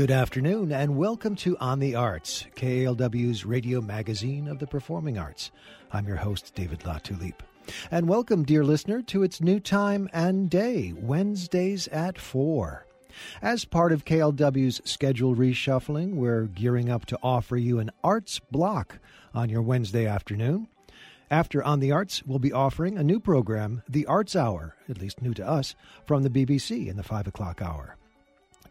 Good afternoon and welcome to On the Arts, KALW's radio magazine of the performing arts. I'm your host, David Latulippe. And welcome, dear listener, to its new time and day, Wednesdays at 4. As part of KALW's schedule reshuffling, we're gearing up to offer you an arts block on your Wednesday afternoon. After On the Arts, we'll be offering a new program, The Arts Hour, at least new to us, from the BBC in the 5 o'clock hour.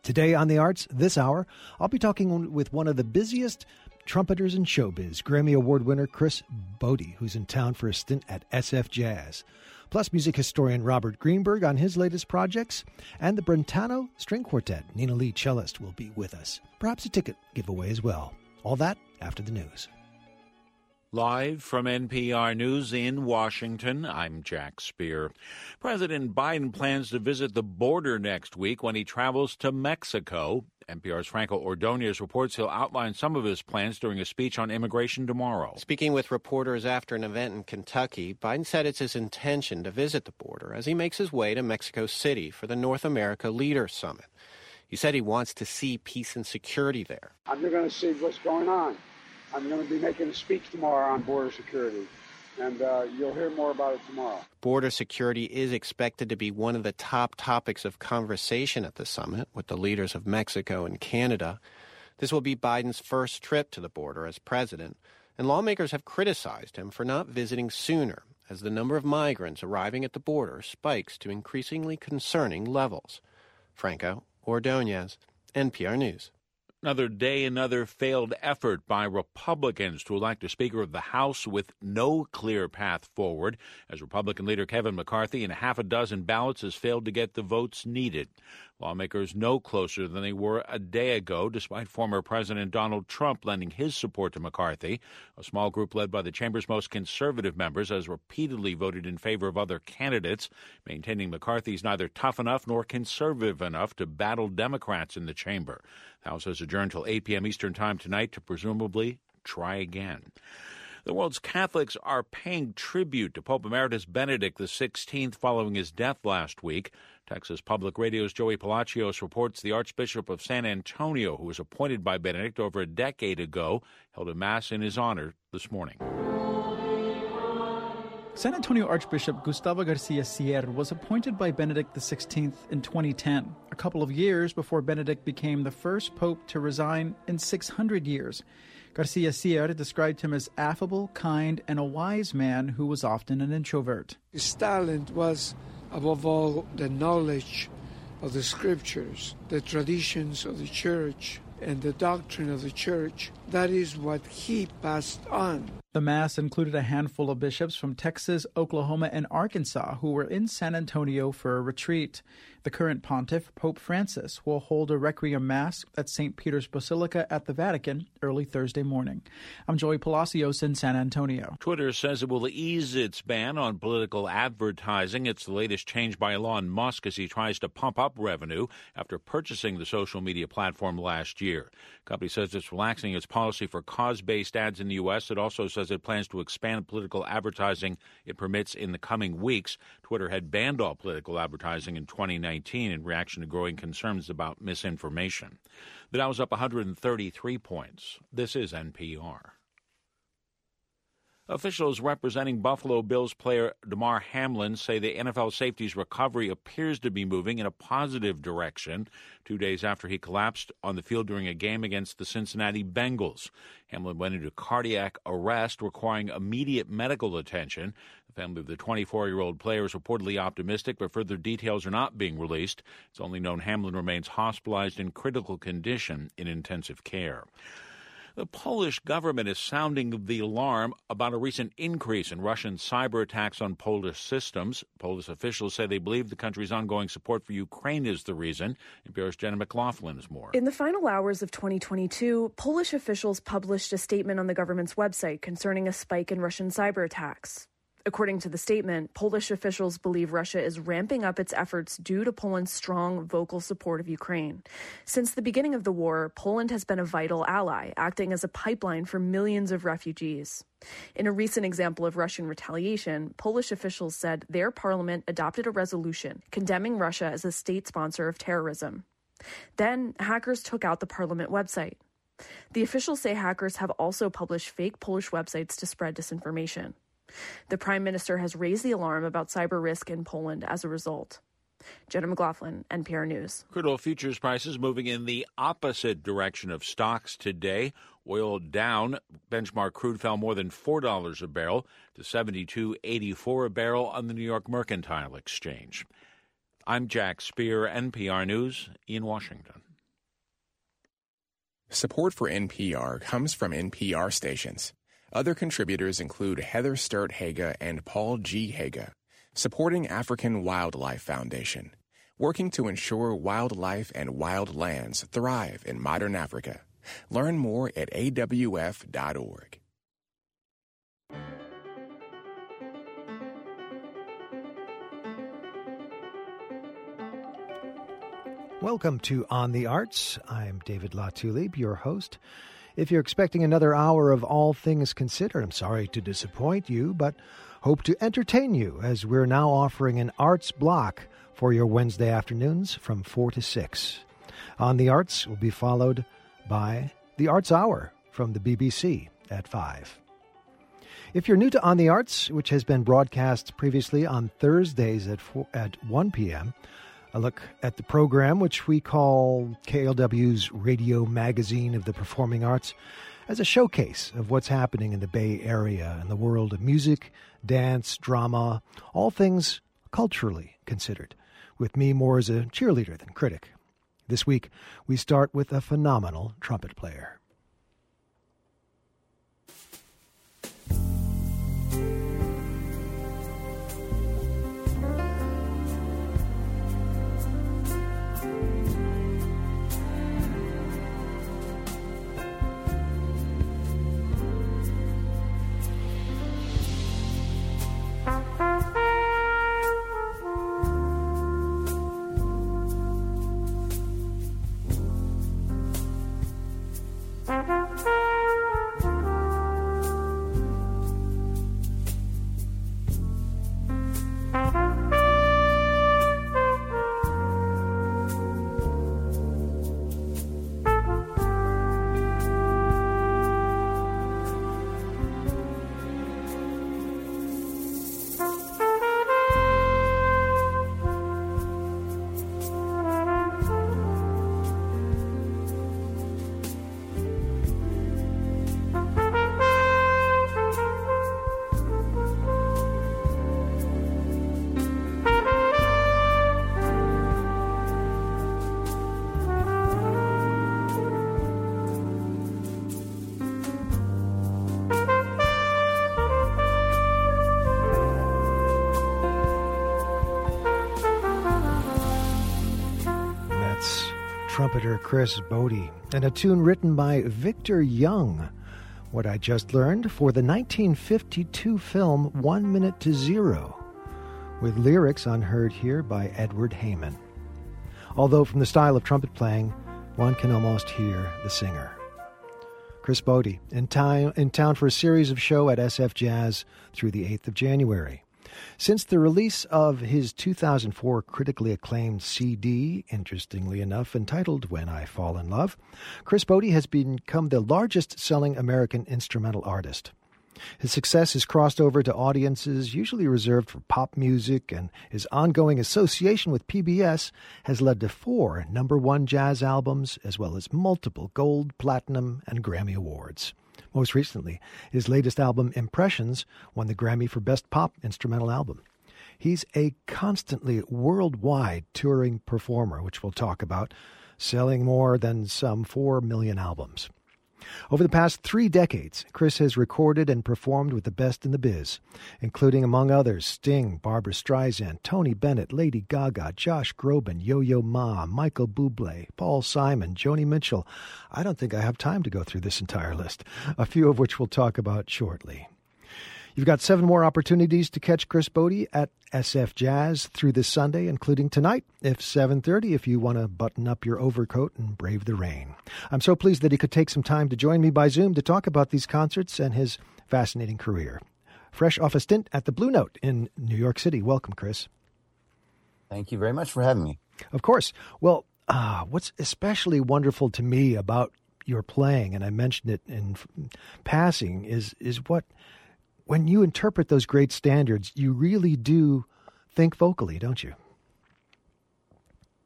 Today on The Arts, this hour, I'll be talking with one of the busiest trumpeters in showbiz, Grammy Award winner Chris Botti, who's in town for a stint at SF Jazz. Plus, music historian Robert Greenberg on his latest projects, and the Brentano String Quartet. Nina Lee, cellist, will be with us. Perhaps a ticket giveaway as well. All that after the news. Live from NPR News in Washington, I'm Jack Speer. President Biden plans to visit the border next week when he travels to Mexico. NPR's Franco Ordonez reports he'll outline some of his plans during a speech on immigration tomorrow. Speaking with reporters after an event in Kentucky, Biden said it's his intention to visit the border as he makes his way to Mexico City for the North America Leaders Summit. He said he wants to see peace and security there. I'm going to see what's going on. I'm going to be making a speech tomorrow on border security, and uh, you'll hear more about it tomorrow. Border security is expected to be one of the top topics of conversation at the summit with the leaders of Mexico and Canada. This will be Biden's first trip to the border as president, and lawmakers have criticized him for not visiting sooner as the number of migrants arriving at the border spikes to increasingly concerning levels. Franco Ordonez, NPR News. Another day, another failed effort by Republicans to elect a Speaker of the House with no clear path forward, as Republican leader Kevin McCarthy in half a dozen ballots has failed to get the votes needed. Lawmakers no closer than they were a day ago, despite former President Donald Trump lending his support to McCarthy. A small group led by the chamber's most conservative members has repeatedly voted in favor of other candidates, maintaining McCarthy's neither tough enough nor conservative enough to battle Democrats in the chamber. The House has adjourned till 8 p.m. Eastern Time tonight to presumably try again. The world's Catholics are paying tribute to Pope Emeritus Benedict XVI following his death last week. Texas Public Radio's Joey Palacios reports the Archbishop of San Antonio, who was appointed by Benedict over a decade ago, held a mass in his honor this morning. San Antonio Archbishop Gustavo Garcia Siller was appointed by Benedict XVI in 2010, a couple of years before Benedict became the first pope to resign in 600 years. Garcia Siller described him as affable, kind, and a wise man who was often an introvert. His talent was, above all, the knowledge of the scriptures, the traditions of the church, and the doctrine of the church. That is what he passed on. The Mass included a handful of bishops from Texas, Oklahoma, and Arkansas who were in San Antonio for a retreat. The current pontiff, Pope Francis, will hold a Requiem Mass at St. Peter's Basilica at the Vatican early Thursday morning. I'm Joey Palacios in San Antonio. Twitter says it will ease its ban on political advertising. It's the latest change by Elon Musk as he tries to pump up revenue after purchasing the social media platform last year. Company says it's relaxing its policy for cause based ads in the U.S. It also says it plans to expand political advertising it permits in the coming weeks. Twitter had banned all political advertising in 2019. 2019 in reaction to growing concerns about misinformation. The Dow was up 133 points. This is NPR. Officials representing Buffalo Bills player Damar Hamlin say the NFL safety's recovery appears to be moving in a positive direction two days after he collapsed on the field during a game against the Cincinnati Bengals. Hamlin went into cardiac arrest, requiring immediate medical attention. The family of the 24 year old player is reportedly optimistic, but further details are not being released. It's only known Hamlin remains hospitalized in critical condition in intensive care. The Polish government is sounding the alarm about a recent increase in Russian cyber attacks on Polish systems. Polish officials say they believe the country's ongoing support for Ukraine is the reason. NPR's Jenna McLaughlin is more. In the final hours of 2022, Polish officials published a statement on the government's website concerning a spike in Russian cyber attacks. According to the statement, Polish officials believe Russia is ramping up its efforts due to Poland's strong vocal support of Ukraine. Since the beginning of the war, Poland has been a vital ally, acting as a pipeline for millions of refugees. In a recent example of Russian retaliation, Polish officials said their parliament adopted a resolution condemning Russia as a state sponsor of terrorism. Then hackers took out the parliament website. The officials say hackers have also published fake Polish websites to spread disinformation. The prime minister has raised the alarm about cyber risk in Poland as a result. Jenna McLaughlin, NPR News. Crude oil futures prices moving in the opposite direction of stocks today. Oil down. Benchmark crude fell more than $4 a barrel to 72.84 a barrel on the New York Mercantile Exchange. I'm Jack Speer, NPR News in Washington. Support for NPR comes from NPR stations. Other contributors include Heather Sturt Haga and Paul G. Haga, supporting African Wildlife Foundation, working to ensure wildlife and wild lands thrive in modern Africa. Learn more at awf.org. Welcome to On the Arts. I'm David Latulippe, your host. If you're expecting another hour of all things considered, I'm sorry to disappoint you, but hope to entertain you as we're now offering an arts block for your Wednesday afternoons from 4 to 6. On the Arts will be followed by the Arts Hour from the BBC at 5. If you're new to On the Arts, which has been broadcast previously on Thursdays at, 4, at 1 p.m., a look at the program, which we call KALW's Radio Magazine of the Performing Arts, as a showcase of what's happening in the Bay Area and the world of music, dance, drama, all things culturally considered, with me more as a cheerleader than critic. This week, we start with a phenomenal trumpet player. Trumpeter Chris Botti, and a tune written by Victor Young. What I just learned for the 1952 film One Minute to Zero, with lyrics unheard here by Edward Heyman. Although, from the style of trumpet playing, one can almost hear the singer. Chris Botti, in, time, in town for a series of show at SF Jazz through the 8th of January. Since the release of his 2004 critically acclaimed CD, interestingly enough entitled When I Fall in Love, Chris Botti has become the largest selling American instrumental artist. His success has crossed over to audiences usually reserved for pop music, and his ongoing association with PBS has led to four number one jazz albums, as well as multiple gold, platinum, and Grammy Awards. Most recently, his latest album, Impressions, won the Grammy for Best Pop Instrumental Album. He's a constantly worldwide touring performer, which we'll talk about, selling more than some 4 million albums. Over the past three decades, Chris has recorded and performed with the best in the biz, including, among others, Sting, Barbra Streisand, Tony Bennett, Lady Gaga, Josh Groban, Yo Yo Ma, Michael Bublé, Paul Simon, Joni Mitchell. I don't think I have time to go through this entire list, a few of which we'll talk about shortly. You've got seven more opportunities to catch Chris Botti at SF Jazz through this Sunday, including tonight, if 7.30, if you want to button up your overcoat and brave the rain. I'm so pleased that he could take some time to join me by Zoom to talk about these concerts and his fascinating career. Fresh off a stint at the Blue Note in New York City. Welcome, Chris. Thank you very much for having me. Of course. Well, uh, what's especially wonderful to me about your playing, and I mentioned it in passing, is is what when you interpret those great standards, you really do think vocally, don't you?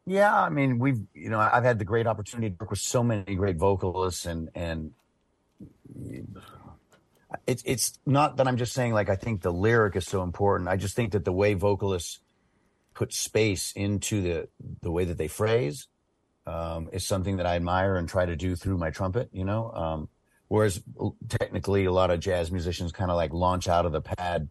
Yeah, I mean, we've you know I've had the great opportunity to work with so many great vocalists, and and it's it's not that I'm just saying like I think the lyric is so important. I just think that the way vocalists put space into the the way that they phrase um, is something that I admire and try to do through my trumpet. You know, um, whereas technically a lot of jazz musicians kind of like launch out of the pad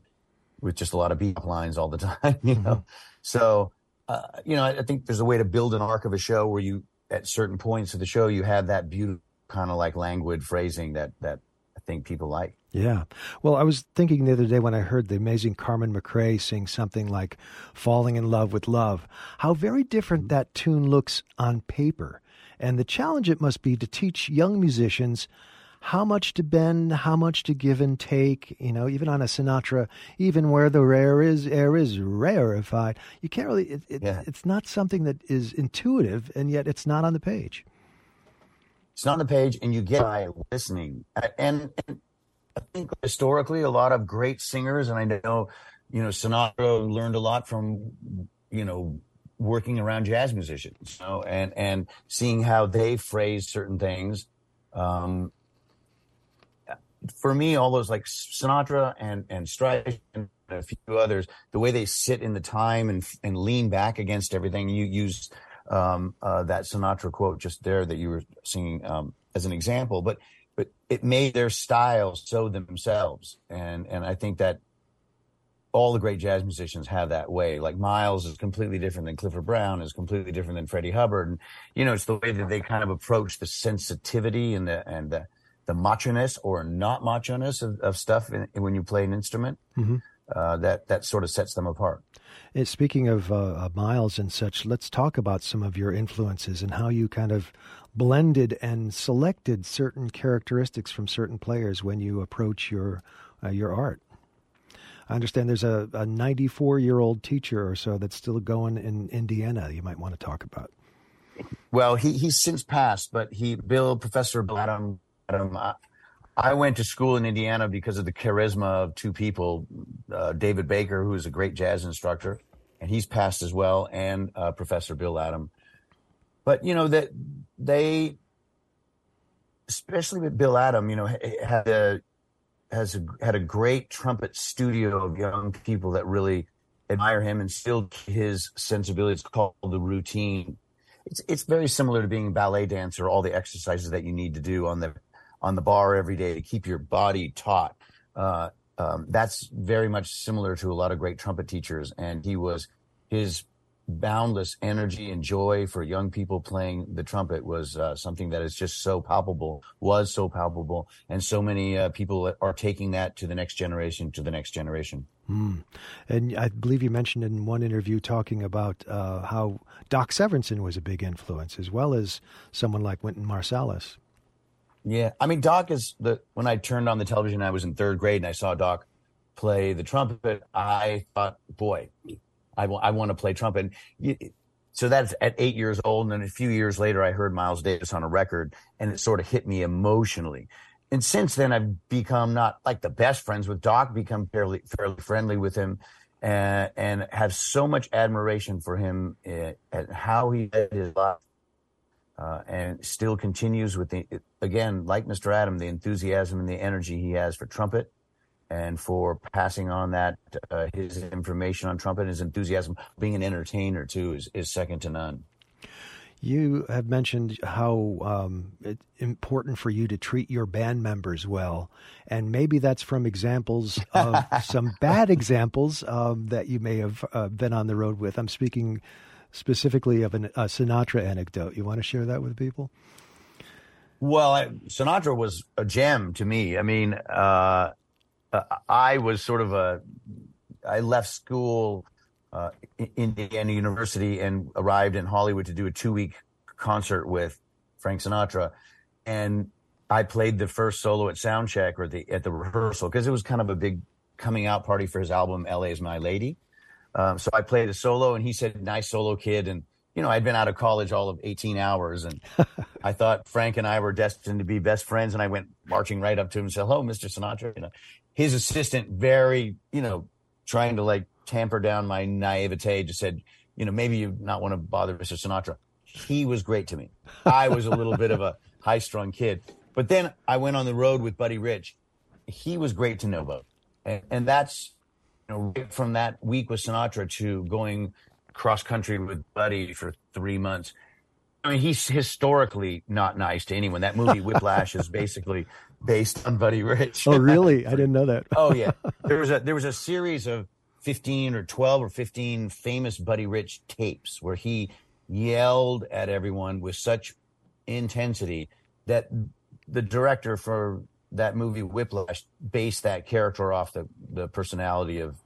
with just a lot of beat lines all the time. You know, mm-hmm. so uh, you know, I, I, think there's a way to build an arc of a show where you, at certain points of the show, you have that beautiful kind of like languid phrasing that that I think people like. Yeah. Well, I was thinking the other day when I heard the amazing Carmen McRae sing something like Falling in Love with Love, how very different mm-hmm. that tune looks on paper. And the challenge it must be to teach young musicians how much to bend, how much to give and take, you know, even on a Sinatra, even where the rare is air is rarefied. You can't really it, it, yeah. it's not something that is intuitive and yet it's not on the page. It's not on the page and you get by listening. And, and I think historically a lot of great singers and I know, you know, Sinatra learned a lot from, you know, working around jazz musicians, you know, and and seeing how they phrase certain things. Um, for me, all those like Sinatra and and Streich and a few others, the way they sit in the time and and lean back against everything. You use um, uh, that Sinatra quote just there that you were singing um, as an example, but but it made their style so themselves, and and I think that all the great jazz musicians have that way. Like Miles is completely different than Clifford Brown is completely different than Freddie Hubbard, and you know it's the way that they kind of approach the sensitivity and the and the the macho-ness or not macho-ness of, of stuff in, when you play an instrument mm-hmm. uh, that that sort of sets them apart. And speaking of uh, Miles and such, let's talk about some of your influences and how you kind of blended and selected certain characteristics from certain players when you approach your uh, your art. I understand there's a, a 94 year old teacher or so that's still going in Indiana. You might want to talk about. Well, he he's since passed, but he Bill Professor Bill Adam him. I, I went to school in Indiana because of the charisma of two people, uh, David Baker, who is a great jazz instructor, and he's passed as well, and uh, Professor Bill Adam. But you know that they, especially with Bill Adam, you know, had a has a, had a great trumpet studio of young people that really admire him and still his sensibility. It's called the routine. It's it's very similar to being a ballet dancer. All the exercises that you need to do on the on the bar every day to keep your body taut. Uh, um, that's very much similar to a lot of great trumpet teachers. And he was his boundless energy and joy for young people playing the trumpet was uh, something that is just so palpable, was so palpable, and so many uh, people are taking that to the next generation, to the next generation. Mm. And I believe you mentioned in one interview talking about uh, how Doc Severinsen was a big influence, as well as someone like Wynton Marsalis. Yeah, I mean, Doc is the when I turned on the television, I was in third grade and I saw Doc play the trumpet. I thought, boy, I, w- I want to play trumpet. So that's at eight years old, and then a few years later, I heard Miles Davis on a record, and it sort of hit me emotionally. And since then, I've become not like the best friends with Doc, become fairly fairly friendly with him, and, and have so much admiration for him uh, and how he led his life uh, and still continues with the again like Mr. Adam the enthusiasm and the energy he has for trumpet and for passing on that uh, his information on trumpet his enthusiasm being an entertainer too is, is second to none you have mentioned how um, it's important for you to treat your band members well, and maybe that's from examples of some bad examples um, that you may have uh, been on the road with. I'm speaking specifically of an, a Sinatra anecdote. You want to share that with people? Well, I, Sinatra was a gem to me. I mean, uh, I was sort of a, I left school, uh, Indiana University and arrived in Hollywood to do a two week concert with Frank Sinatra. And I played the first solo at soundcheck or the, at the rehearsal because it was kind of a big coming out party for his album, LA is My Lady. Um, so I played a solo and he said, nice solo kid. And you know, I'd been out of college all of 18 hours and I thought Frank and I were destined to be best friends. And I went marching right up to him and said, hello, Mr. Sinatra. You know, his assistant, very, you know, trying to like tamper down my naivete, just said, you know, maybe you not want to bother Mr. Sinatra. He was great to me. I was a little bit of a high strung kid. But then I went on the road with Buddy Rich. He was great to know about. And, and that's, know, right from that week with Sinatra to going cross country with Buddy for three months. I mean, he's historically not nice to anyone. That movie Whiplash is basically based on Buddy Rich. oh, really? I didn't know that. oh, yeah. There was a there was a series of fifteen or twelve or fifteen famous Buddy Rich tapes where he yelled at everyone with such intensity that the director for that movie Whiplash based that character off the the personality of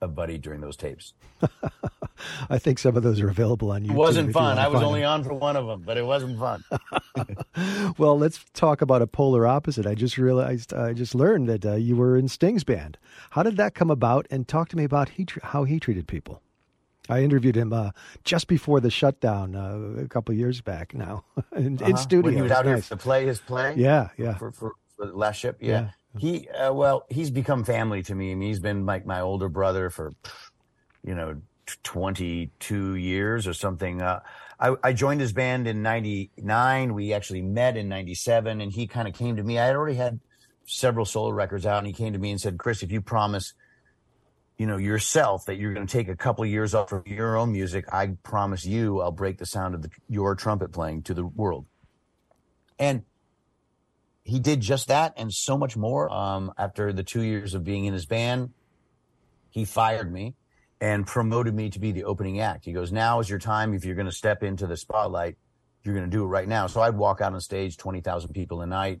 of Buddy during those tapes. I think some of those are available on YouTube. It wasn't fun. I was only them. on for one of them, but it wasn't fun. well, let's talk about a polar opposite. I just realized, I just learned that uh, you were in Sting's band. How did that come about? And talk to me about he, how he treated people. I interviewed him uh, just before the shutdown uh, a couple years back now in, uh-huh. in studio. When he was out nice. here to play his play? Yeah, yeah. For, for, for Last Ship? Yeah. yeah. He, uh, well, he's become family to me. I mean, he's been like my older brother for, you know, 22 years or something. Uh, I, I, joined his band in 99. We actually met in 97 and he kind of came to me. I had already had several solo records out and he came to me and said, Chris, if you promise, you know, yourself that you're going to take a couple of years off of your own music, I promise you I'll break the sound of the, your trumpet playing to the world. And he did just that and so much more. Um, after the two years of being in his band, he fired me and promoted me to be the opening act. He goes, now is your time. If you're going to step into the spotlight, you're going to do it right now. So I'd walk out on stage, 20,000 people a night.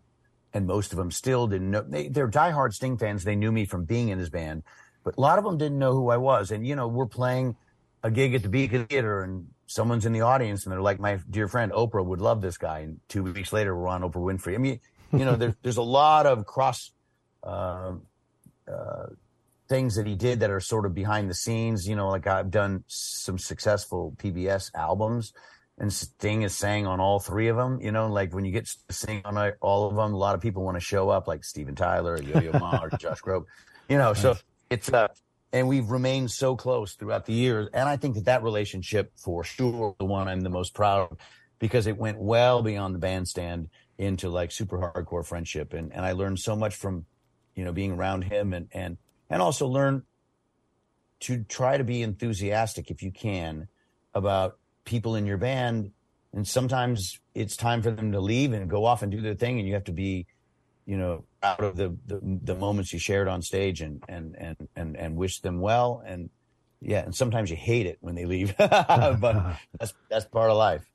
And most of them still didn't know. They, they're diehard Sting fans. They knew me from being in his band, but a lot of them didn't know who I was. And, you know, we're playing a gig at the Beacon Theater and someone's in the audience and they're like, my dear friend Oprah would love this guy. And two weeks later, we're on Oprah Winfrey. I mean, you know, there, there's a lot of cross, uh, uh, things that he did that are sort of behind the scenes. You know, like I've done some successful PBS albums, and Sting is sang on all three of them. You know, like when you get to sing on all of them, a lot of people want to show up, like Steven Tyler, Yo Yo Ma, or Josh Groban. You know, so it's uh, and we've remained so close throughout the years, and I think that that relationship, for sure, the one I'm the most proud of, because it went well beyond the bandstand into like super hardcore friendship, and and I learned so much from, you know, being around him and and and also learn to try to be enthusiastic if you can about people in your band. And sometimes it's time for them to leave and go off and do their thing and you have to be you know out of the the, the moments you shared on stage and and and and and wish them well. And yeah and sometimes you hate it when they leave. But that's that's part of life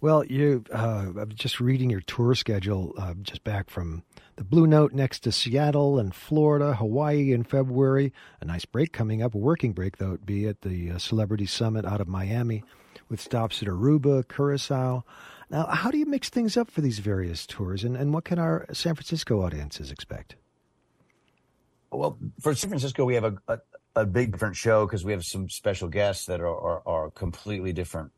well you uh, just reading your tour schedule uh, just back from the Blue Note next to Seattle and Florida, Hawaii in February. A nice break coming up, a working break though it be at the uh, Celebrity Summit out of Miami with stops at Aruba, Curacao. Now, how do you mix things up for these various tours, and, and what can our San Francisco audiences expect? Well, for San Francisco, we have a, a, a big different show because we have some special guests that are, are, are completely different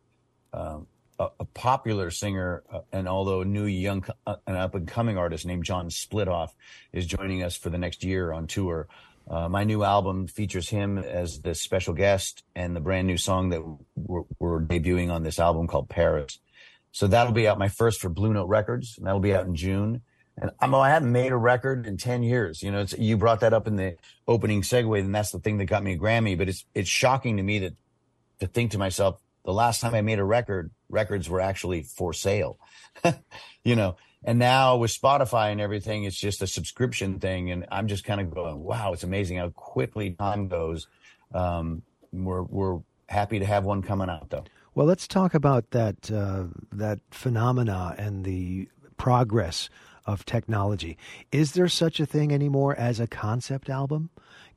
um, a, a popular singer uh, and although a new young uh, an up and coming artist named John Splithoff is joining us for the next year on tour. Uh, my new album features him as the special guest and the brand new song that we're, we're, debuting on this album called Paris. So that'll be out my first for Blue Note Records, and that'll be out in June. And I'm, I haven't made a record in 10 years. You know, you brought that up in the opening segue, and that's the thing that got me a Grammy. But it's, it's shocking to me that to think to myself, the last time I made a record, records were actually for sale, you know, and now with Spotify and everything, it's just a subscription thing. And I'm just kind of going, wow, it's amazing how quickly time goes. Um, we're, we're happy to have one coming out though. Well, let's talk about that, uh, that phenomena and the progress of technology. Is there such a thing anymore as a concept album?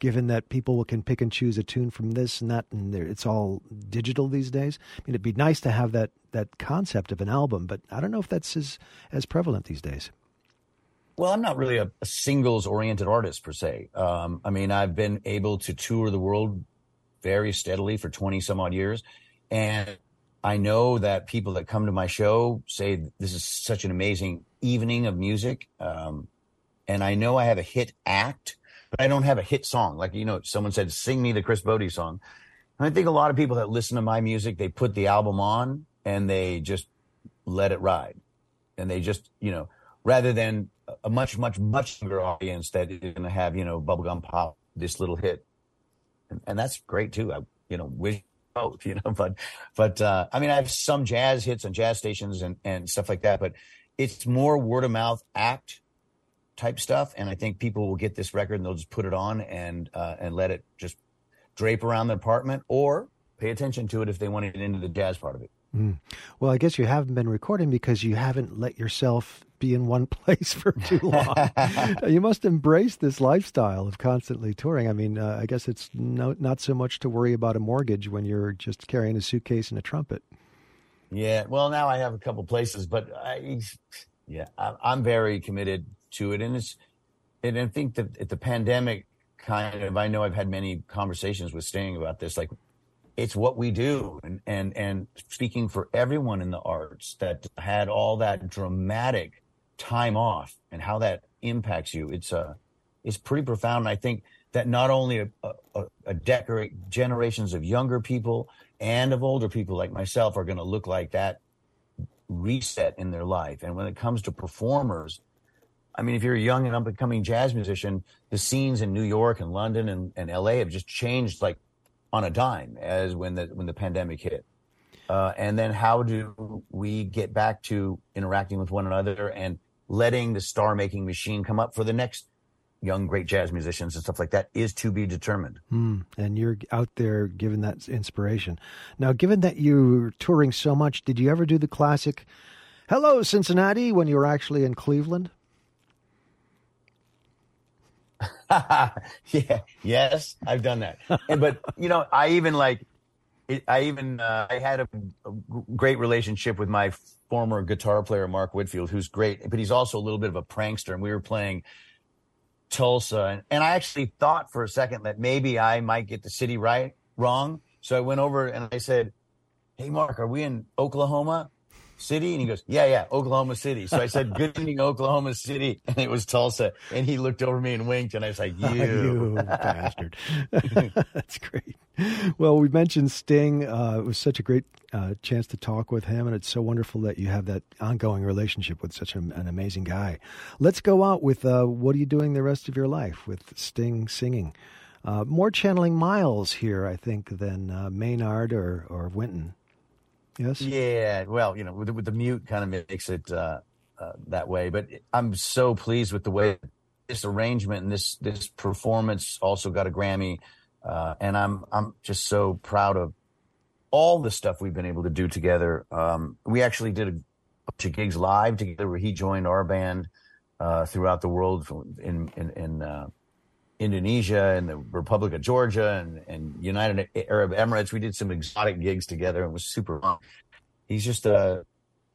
Given that people can pick and choose a tune from this and that, and it's all digital these days. I mean, it'd be nice to have that that concept of an album, but I don't know if that's as as prevalent these days. Well, I'm not really a, a singles oriented artist per se. Um, I mean, I've been able to tour the world very steadily for 20 some odd years. And I know that people that come to my show say this is such an amazing evening of music. Um, and I know I have a hit act, but I don't have a hit song. Like, you know, someone said, sing me the Chris Botti song. And I think a lot of people that listen to my music, they put the album on and they just let it ride. And they just, you know, rather than a much, much, much younger audience that is going to have, you know, bubblegum pop, this little hit. And, and that's great too. I, you know, wish both, you know, but, but, uh, I mean, I have some jazz hits on jazz stations and, and stuff like that, but it's more word of mouth act type stuff. And I think people will get this record and they'll just put it on and, uh, and let it just drape around their apartment or pay attention to it if they want to get into the jazz part of it. Mm. Well, I guess you haven't been recording because you haven't let yourself be in one place for too long. you must embrace this lifestyle of constantly touring. I mean, uh, I guess it's no, not so much to worry about a mortgage when you're just carrying a suitcase and a trumpet. Yeah, well, now I have a couple places, but I, yeah, I, am very committed to it, and it's, and I think that the pandemic kind of, I know I've had many conversations with Sting about this, like it's what we do, and and and speaking for everyone in the arts that had all that dramatic time off and how that impacts you. It's uh, it's pretty profound. And I think that not only a, a, a decorate generations of younger people and of older people like myself are going to look like that reset in their life. And when it comes to performers, I mean, if you're a young and up and coming jazz musician, the scenes in New York and London and, and LA have just changed like on a dime as when the when the pandemic hit. Uh, and then how do we get back to interacting with one another and letting the star making machine come up for the next young great jazz musicians and stuff like that is to be determined. Mm, and you're out there giving that inspiration. Now, given that you're touring so much, did you ever do the classic "Hello Cincinnati" when you were actually in Cleveland? yeah, yes, I've done that. and, but you know, I even like it, I even uh, I had a, a, great relationship with my former guitar player Mark Whitfield, who's great, but he's also a little bit of a prankster. And we were playing Tulsa, and, and I actually thought for a second that maybe I might get the city right wrong. So I went over and I said, "Hey, Mark, are we in Oklahoma?" City? And he goes, Yeah, yeah, Oklahoma City. So I said, Good evening, Oklahoma City. And it was Tulsa. And he looked over me and winked. And I was like, You, you bastard. That's great. Well, we mentioned Sting. Uh, it was such a great uh, chance to talk with him. And it's so wonderful that you have that ongoing relationship with such an, an amazing guy. Let's go out with uh, What Are You Doing the Rest of Your Life with Sting singing. Uh, more channeling Miles here, I think, than uh, Maynard or, or Wynton. Yes. Yeah. Well, you know, with, with the mute kind of makes it uh, uh, that way. But I'm so pleased with the way this arrangement and this this performance also got a Grammy, uh, and I'm I'm just so proud of all the stuff we've been able to do together. Um, we actually did a bunch of gigs live together where he joined our band uh, throughout the world in in, in uh, Indonesia and the Republic of Georgia and, and United Arab Emirates. We did some exotic gigs together. It was super fun. He's just a,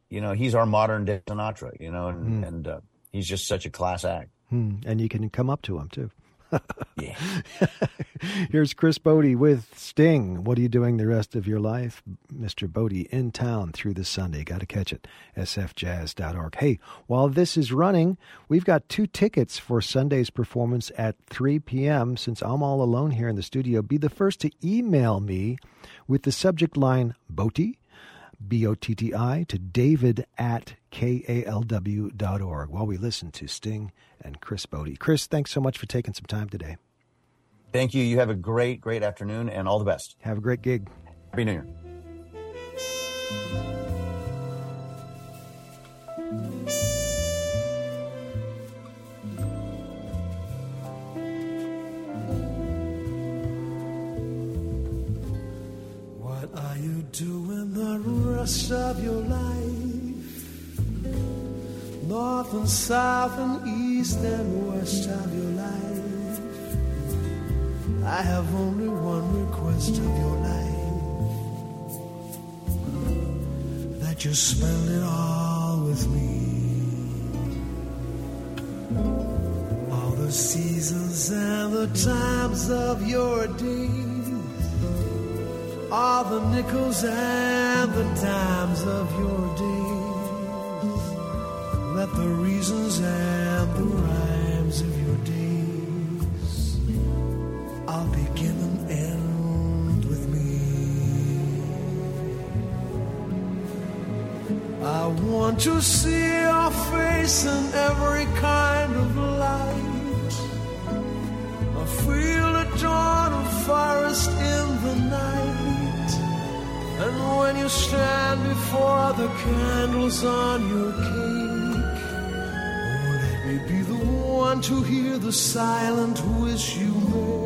you know, he's our modern day Sinatra, you know, and, mm. and uh, he's just such a class act. Mm. And you can come up to him too yeah. Here's Chris Botti with Sting. What are you doing the rest of your life? Mr. Botti in town through this Sunday. Got to catch it. sfjazz.org. Hey, while this is running, we've got two tickets for Sunday's performance at 3 p.m. Since I'm all alone here in the studio, be the first to email me with the subject line Botti B O T T I, to david at kalw.org while we listen to Sting and Chris Botti. Chris, thanks so much for taking some time today. Thank you. You have a great, great afternoon and all the best. Have a great gig. Happy New Year. Of your life. North and south and east and west of your life. I have only one request of your life that you spend it all with me. All the seasons and the times of your days are the nickels and the dimes of your days. Let the reasons and the rhymes of your days all begin and end with me. I want to see your face in every kind of light. Stand before the candles on your cake, oh, let me be the one to hear the silent wish you make.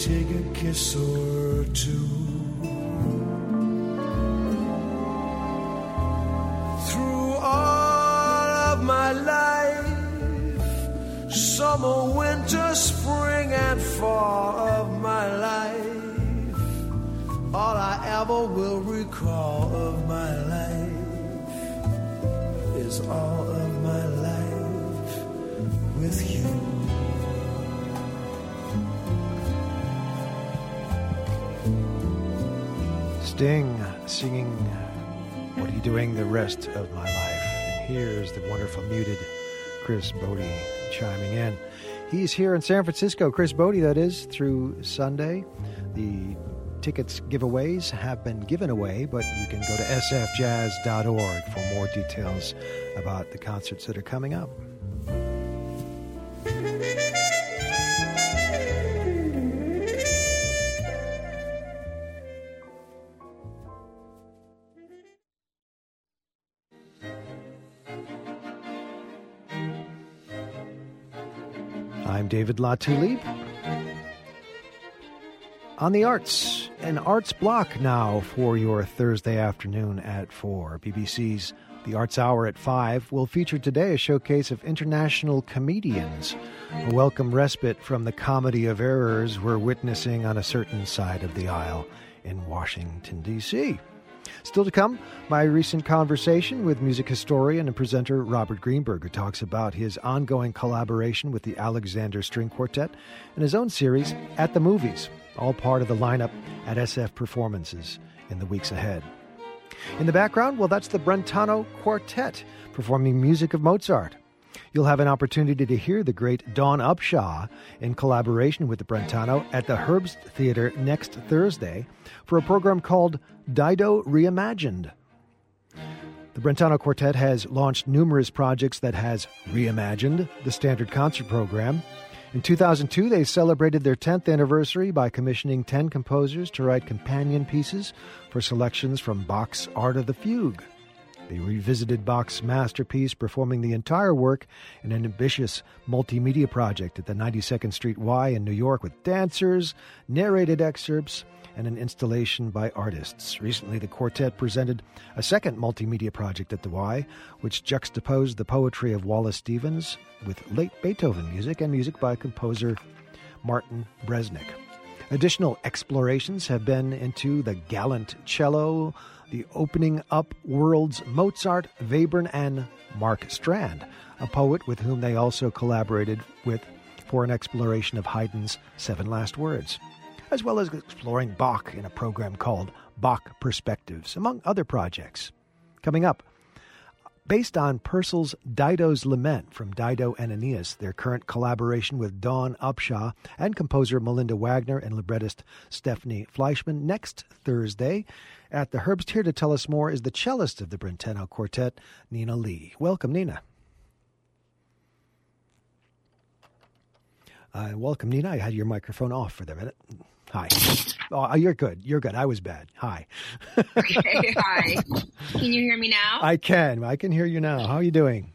Take a kiss or two. Through all of my life, summer, winter, spring, and fall of my life, all I ever will recall of my life is all Sting singing What Are You Doing the Rest of My Life? And here's the wonderful muted Chris Botti chiming in. He's here in San Francisco, Chris Botti, that is, through Sunday. The tickets giveaways have been given away, but you can go to sfjazz.org for more details about the concerts that are coming up. David Latulippe. On the arts, an arts block now for your Thursday afternoon at 4. BBC's The Arts Hour at 5 will feature today a showcase of international comedians. A welcome respite from the comedy of errors we're witnessing on a certain side of the aisle in Washington, D.C. Still to come, my recent conversation with music historian and presenter Robert Greenberg, who talks about his ongoing collaboration with the Alexander String Quartet and his own series, At the Movies, all part of the lineup at SF Performances in the weeks ahead. In the background, well, that's the Brentano Quartet performing music of Mozart. You'll have an opportunity to hear the great Dawn Upshaw in collaboration with the Brentano at the Herbst Theater next Thursday for a program called Dido Reimagined. The Brentano Quartet has launched numerous projects that has reimagined the standard concert program. In 2002, they celebrated their 10th anniversary by commissioning 10 composers to write companion pieces for selections from Bach's Art of the Fugue. They revisited Bach's masterpiece, performing the entire work in an ambitious multimedia project at the 92nd Street Y in New York with dancers, narrated excerpts, and an installation by artists. Recently, the quartet presented a second multimedia project at the Y, which juxtaposed the poetry of Wallace Stevens with late Beethoven music and music by composer Martin Bresnick. Additional explorations have been into the gallant cello, the opening up worlds Mozart, Webern, and Mark Strand, a poet with whom they also collaborated with for an exploration of Haydn's Seven Last Words, as well as exploring Bach in a program called Bach Perspectives, among other projects. Coming up, based on Purcell's Dido's Lament from Dido and Aeneas, their current collaboration with Dawn Upshaw and composer Melinda Wagner and librettist Stephanie Fleischmann next Thursday. At the Herbst here to tell us more is the cellist of the Brentano Quartet, Nina Lee. Welcome, Nina. Uh, welcome, Nina. I had your microphone off for the minute. Hi. Oh, you're good. You're good. I was bad. Hi. okay, hi. Can you hear me now? I can. I can hear you now. How are you doing?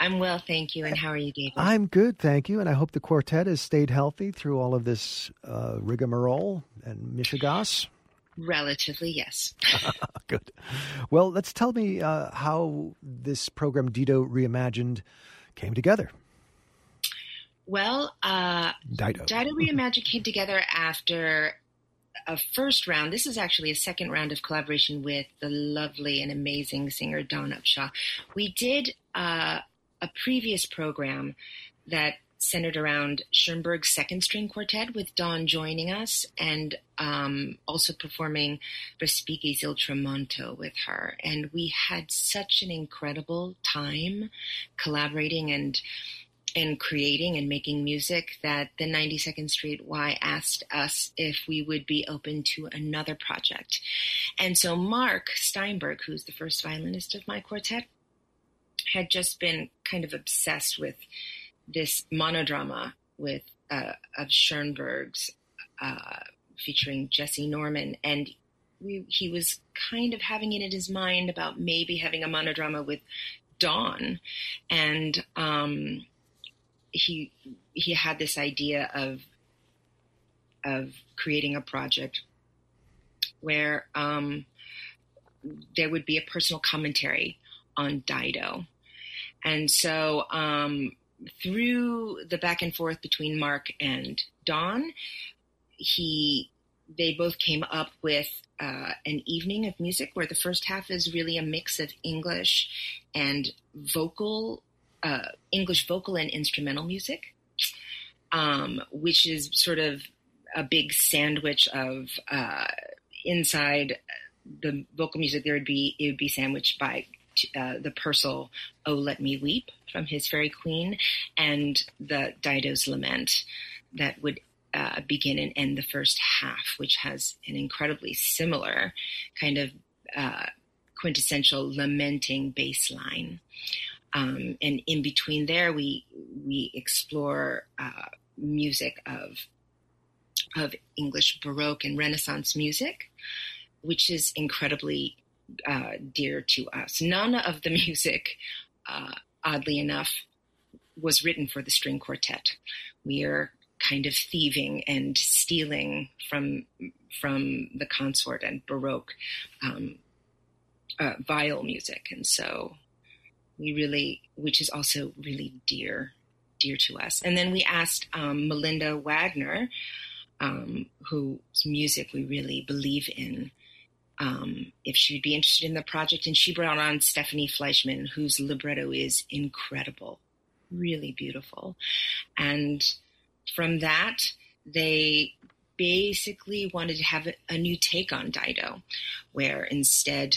I'm well, thank you. And how are you, David? I'm good, thank you. And I hope the quartet has stayed healthy through all of this uh, rigmarole and mishigas. Relatively, yes. good. Well, let's tell me uh, how this program, Dido Reimagined, came together. Well, uh, Dido. Dido Reimagined came together after a first round. This is actually a second round of collaboration with the lovely and amazing singer Dawn Upshaw. We did uh, a previous program that centered around Schoenberg's second string quartet with Dawn joining us and um, also performing Respighi's Il Tramonto with her. And we had such an incredible time collaborating and and creating and making music that the 92nd Street Y asked us if we would be open to another project. And so Mark Steinberg, who's the first violinist of my quartet, had just been kind of obsessed with this monodrama with uh, of Schoenberg's uh, featuring Jessye Norman, and we, he was kind of having it in his mind about maybe having a monodrama with Dawn, and um, he he had this idea of of creating a project where um, there would be a personal commentary on Dido, and so um, through the back and forth between Mark and Dawn, he they both came up with uh, an evening of music where the first half is really a mix of English and vocal, uh, English vocal and instrumental music, um, which is sort of a big sandwich of uh, inside the vocal music. There would be it would be sandwiched by uh, the Purcell "Oh Let Me Weep" from his Fairy Queen, and the Dido's Lament that would uh, begin and end the first half, which has an incredibly similar kind of uh, quintessential lamenting bass line. Um, and in between there, we we explore uh, music of of English Baroque and Renaissance music, which is incredibly uh, dear to us. None of the music, uh, oddly enough, was written for the string quartet. We are kind of thieving and stealing from from the consort and baroque um, uh, viol music, and so we really, which is also really dear dear to us. And then we asked um, Melinda Wagner, um, whose music we really believe in. Um, if she'd be interested in the project, and she brought on Stephanie Fleischmann, whose libretto is incredible, really beautiful, and from that, they basically wanted to have a new take on Dido, where instead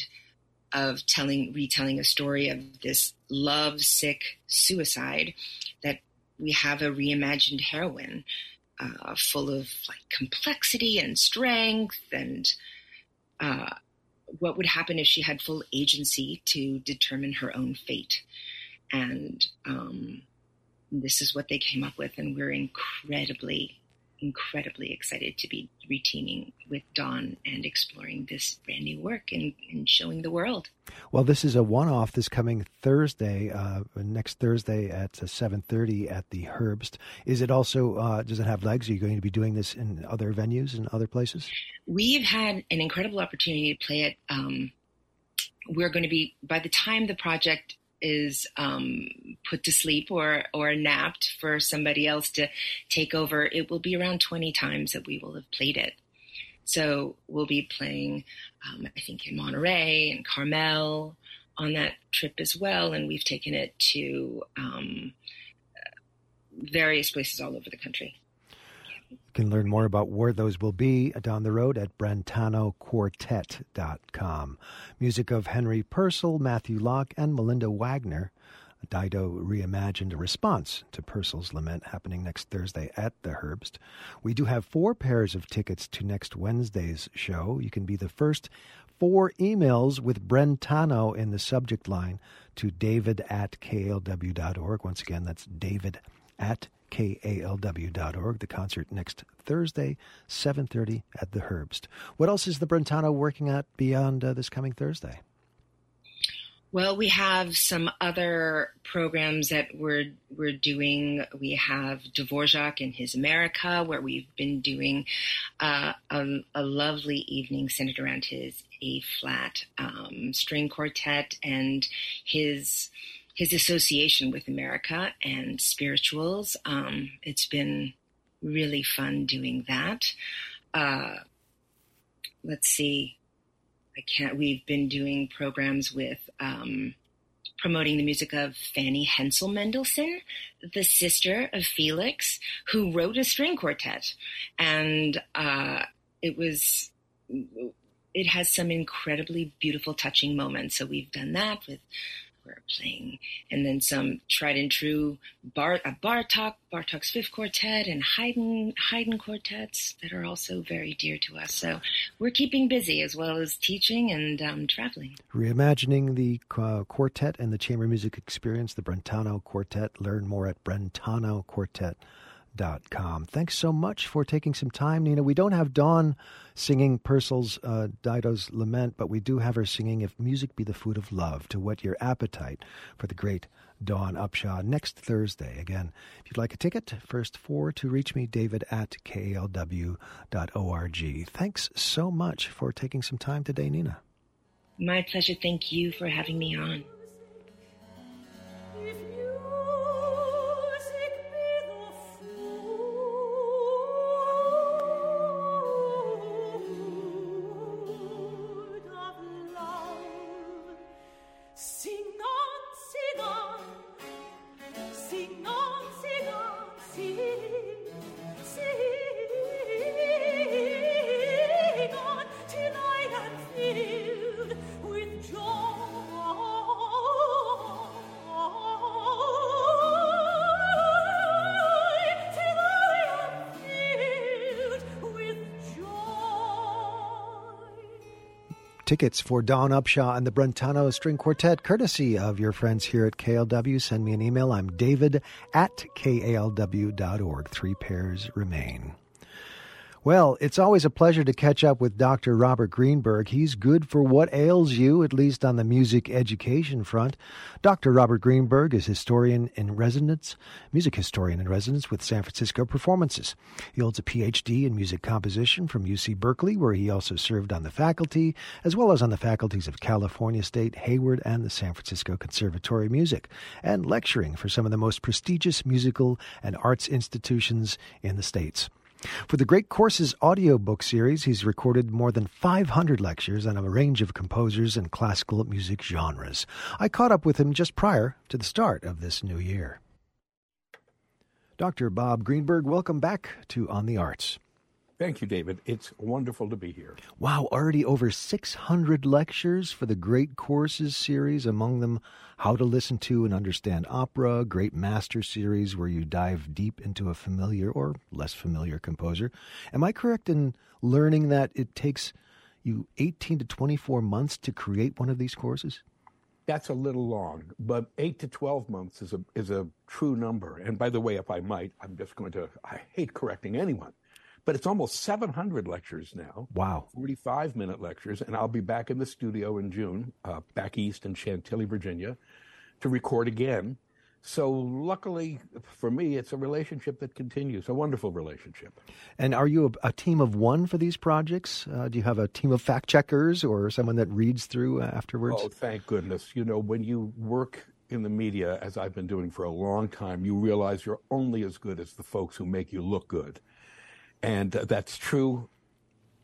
of telling retelling a story of this love sick suicide, that we have a reimagined heroine uh, full of like complexity and strength and uh, what would happen if she had full agency to determine her own fate. And um, this is what they came up with, and we're incredibly, incredibly excited to be reteaming with Dawn and exploring this brand new work and, and showing the world. Well, this is a one-off this coming Thursday, uh, next Thursday at uh, seven thirty at the Herbst. Is it also uh, does it have legs? Are you going to be doing this in other venues and other places? We've had an incredible opportunity to play it. Um, we're going to be by the time the project is um, put to sleep or or napped for somebody else to take over, it will be around 20 times that we will have played it. So we'll be playing, um, I think, in Monterey and Carmel on that trip as well, and we've taken it to um, various places all over the country. You can learn more about where those will be down the road at brentanoquartet.com. Music of Henry Purcell, Matthew Locke, and Melinda Wagner. Dido reimagined a response to Purcell's lament happening next Thursday at the Herbst. We do have four pairs of tickets to next Wednesday's show. You can be the first four emails with Brentano in the subject line to david at kalw.org. Once again, that's david at kalw.org. The concert next Thursday, 7.30 at the Herbst. What else is the Brentano working at beyond uh, this coming Thursday? Well, we have some other programs that we're we're doing. We have Dvorak and his America, where we've been doing uh, a, a, lovely evening centered around his A flat um, string quartet and his his association with America and spirituals. Um, it's been really fun doing that. Uh, let's see. I can't. We've been doing programs with um, promoting the music of Fanny Hensel Mendelssohn, the sister of Felix, who wrote a string quartet, and uh, it was. It has some incredibly beautiful, touching moments. So we've done that with we're playing, and then some tried and true Bart, uh, Bartok, Bartok's Fifth Quartet, and Haydn Haydn quartets that are also very dear to us. So we're keeping busy as well as teaching and um, traveling. Reimagining the uh, quartet and the chamber music experience, the Brentano Quartet. Learn more at brentanoquartet.com com. Thanks so much for taking some time, Nina. We don't have Dawn singing Purcell's uh, Dido's Lament, but we do have her singing If Music Be the Food of Love to whet your appetite for the great Dawn Upshaw next Thursday. Again, if you'd like a ticket, first four to reach me, david at kalw.org. Thanks so much for taking some time today, Nina. My pleasure. Thank you for having me on. Tickets for Dawn Upshaw and the Brentano String Quartet, courtesy of your friends here at KALW. Send me an email. I'm david at kalw.org. Three pairs remain. Well, it's always a pleasure to catch up with Dr. Robert Greenberg. He's good for what ails you, at least on the music education front. Dr. Robert Greenberg is historian in residence, music historian in residence with San Francisco Performances. He holds a PhD in music composition from UC Berkeley, where he also served on the faculty, as well as on the faculties of California State, Hayward, and the San Francisco Conservatory of Music, and lecturing for some of the most prestigious musical and arts institutions in the States. For the Great Courses audiobook series, he's recorded more than 500 lectures on a range of composers and classical music genres. I caught up with him just prior to the start of this new year. Dr. Bob Greenberg, welcome back to On the Arts. Thank you, David. It's wonderful to be here. Wow, already over 600 lectures for the Great Courses series, among them How to Listen to and Understand Opera, Great Master series, where you dive deep into a familiar or less familiar composer. Am I correct in learning that it takes you 18 to 24 months to create one of these courses? That's a little long, but eight to 12 months is a, is a true number. And by the way, if I might, I'm just going to, I hate correcting anyone but it's almost 700 lectures now. Wow. 45 minute lectures. And I'll be back in the studio in June, uh, back east in Chantilly, Virginia, to record again. So, luckily for me, it's a relationship that continues, a wonderful relationship. And are you a, a team of one for these projects? Uh, do you have a team of fact checkers or someone that reads through afterwards? Oh, thank goodness. You know, when you work in the media, as I've been doing for a long time, you realize you're only as good as the folks who make you look good. And uh, that's true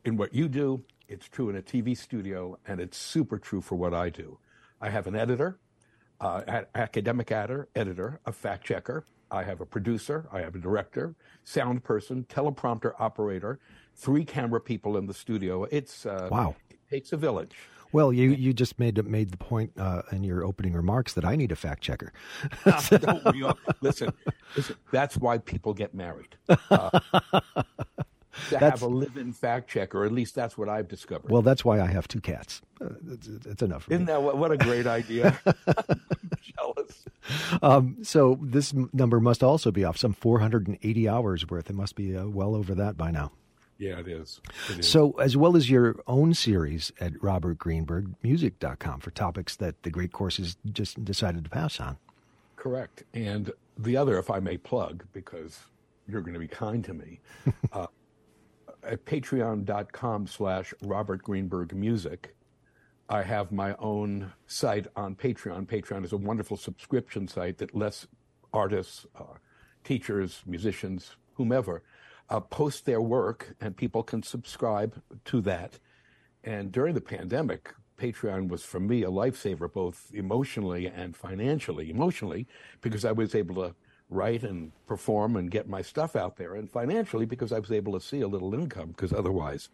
in what you do. It's true in a TV studio, and it's super true for what I do. I have an editor, uh, academic editor, editor, a fact checker. I have a producer. I have a director, sound person, teleprompter operator, three camera people in the studio. It's uh, wow. It takes a village. Well, you, you just made made the point uh, in your opening remarks that I need a fact checker. listen, listen, that's why people get married. Uh, to that's, have a live-in fact checker. At least that's what I've discovered. Well, that's why I have two cats. Uh, it's, it's, enough. Isn't me. that what, what, a great idea? jealous. Um, so this number must also be off some 480 hours worth. It must be uh, well over that by now. Yeah, it is. it is. So, as well as your own series at robertgreenbergmusic.com for topics that the Great Courses just decided to pass on. Correct. And the other, if I may plug, because you're going to be kind to me, uh, at patreon.com slash Robert Greenberg Music, I have my own site on Patreon. Patreon is a wonderful subscription site that lets artists, uh, teachers, musicians, whomever, uh, post their work, and people can subscribe to that. And during the pandemic, Patreon was for me a lifesaver, both emotionally and financially. Emotionally, because I was able to write and perform and get my stuff out there, and financially, because I was able to see a little income, because otherwise,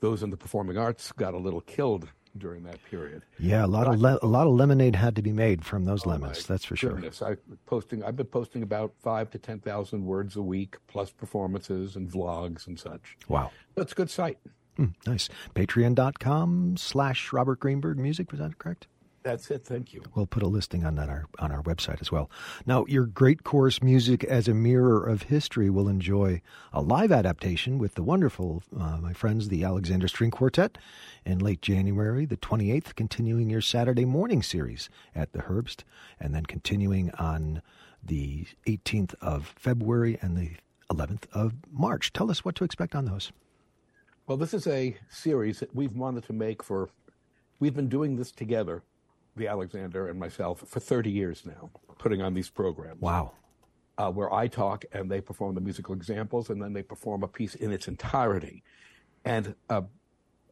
those in the performing arts got a little killed during that period. Yeah, a lot of le- a lot of lemonade had to be made from those oh lemons. That's for goodness. sure. I posting. I've been posting about five to ten thousand words a week, plus performances and vlogs and such. Wow, that's a good site. Mm, nice. Patreon.com slash Robert Greenberg Music. Was that correct? That's it. Thank you. We'll put a listing on that our, on our website as well. Now, your great course, Music as a Mirror of History, will enjoy a live adaptation with the wonderful, uh, my friends, the Alexander String Quartet in late January, the 28th, continuing your Saturday morning series at the Herbst, and then continuing on the 18th of February and the 11th of March. Tell us what to expect on those. Well, this is a series that we've wanted to make for, we've been doing this together the Alexander and myself for 30 years now, putting on these programs. Wow. Uh, where I talk and they perform the musical examples, and then they perform a piece in its entirety. And uh,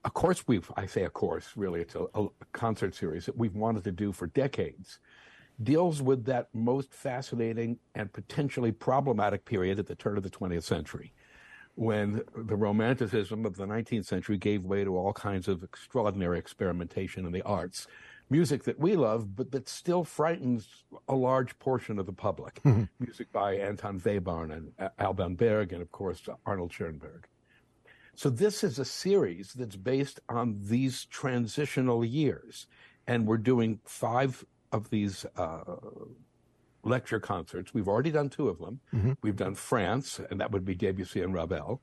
a course we've, I say a course, really, it's a, a concert series that we've wanted to do for decades, deals with that most fascinating and potentially problematic period at the turn of the 20th century when the romanticism of the 19th century gave way to all kinds of extraordinary experimentation in the arts music that we love, but that still frightens a large portion of the public. Mm-hmm. Music by Anton Webern and Alban Berg, and of course Arnold Schoenberg. So this is a series that's based on these transitional years, and we're doing five of these uh, lecture concerts. We've already done two of them. Mm-hmm. We've done France, and that would be Debussy and Ravel.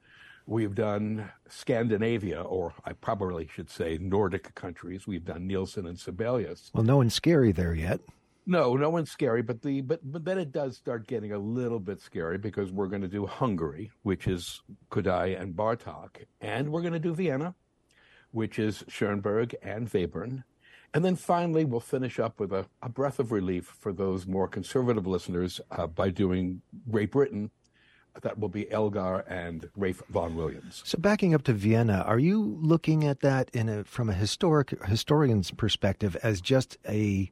We've done Scandinavia, or I probably should say Nordic countries. We've done Nielsen and Sibelius. Well, no one's scary there yet. No, no one's scary, but the but but then it does start getting a little bit scary because we're going to do Hungary, which is Kodály and Bartok, and we're going to do Vienna, which is Schoenberg and Webern, and then finally we'll finish up with a, a breath of relief for those more conservative listeners uh, by doing Great Britain, that will be Elgar and Ralph Vaughan Williams. So backing up to Vienna, are you looking at that in a, from a historic historian's perspective as just a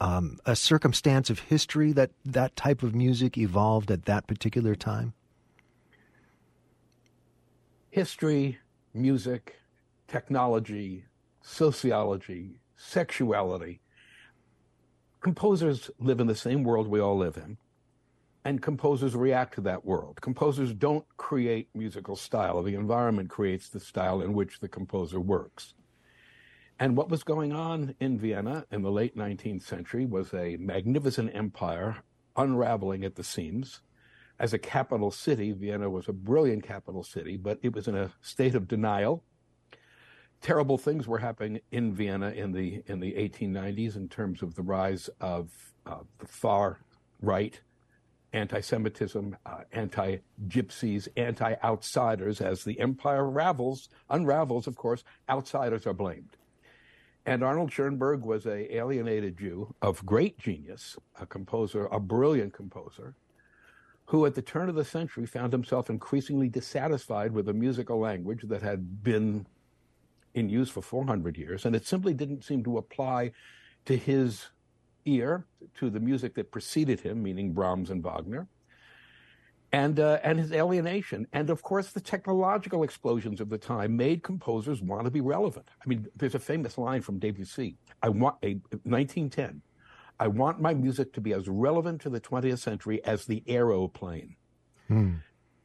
um, a circumstance of history that that type of music evolved at that particular time? History, music, technology, sociology, sexuality. Composers live in the same world we all live in and composers react to that world. Composers don't create musical style. The environment creates the style in which the composer works. And what was going on in Vienna in the late 19th century was a magnificent empire unraveling at the seams. As a capital city, Vienna was a brilliant capital city, but it was in a state of denial. Terrible things were happening in Vienna in the in the 1890s in terms of the rise of uh, the far right anti Semitism, uh, anti gypsies, anti outsiders. As the empire ravels, unravels, of course, outsiders are blamed. And Arnold Schoenberg was a alienated Jew of great genius, a composer, a brilliant composer, who at the turn of the century found himself increasingly dissatisfied with a musical language that had been in use for 400 years, and it simply didn't seem to apply to his ear to the music that preceded him, meaning Brahms and Wagner, and uh, and his alienation, and of course the technological explosions of the time made composers want to be relevant. I mean, there's a famous line from Debussy: "I want a 1910. I want my music to be as relevant to the 20th century as the aeroplane." Hmm.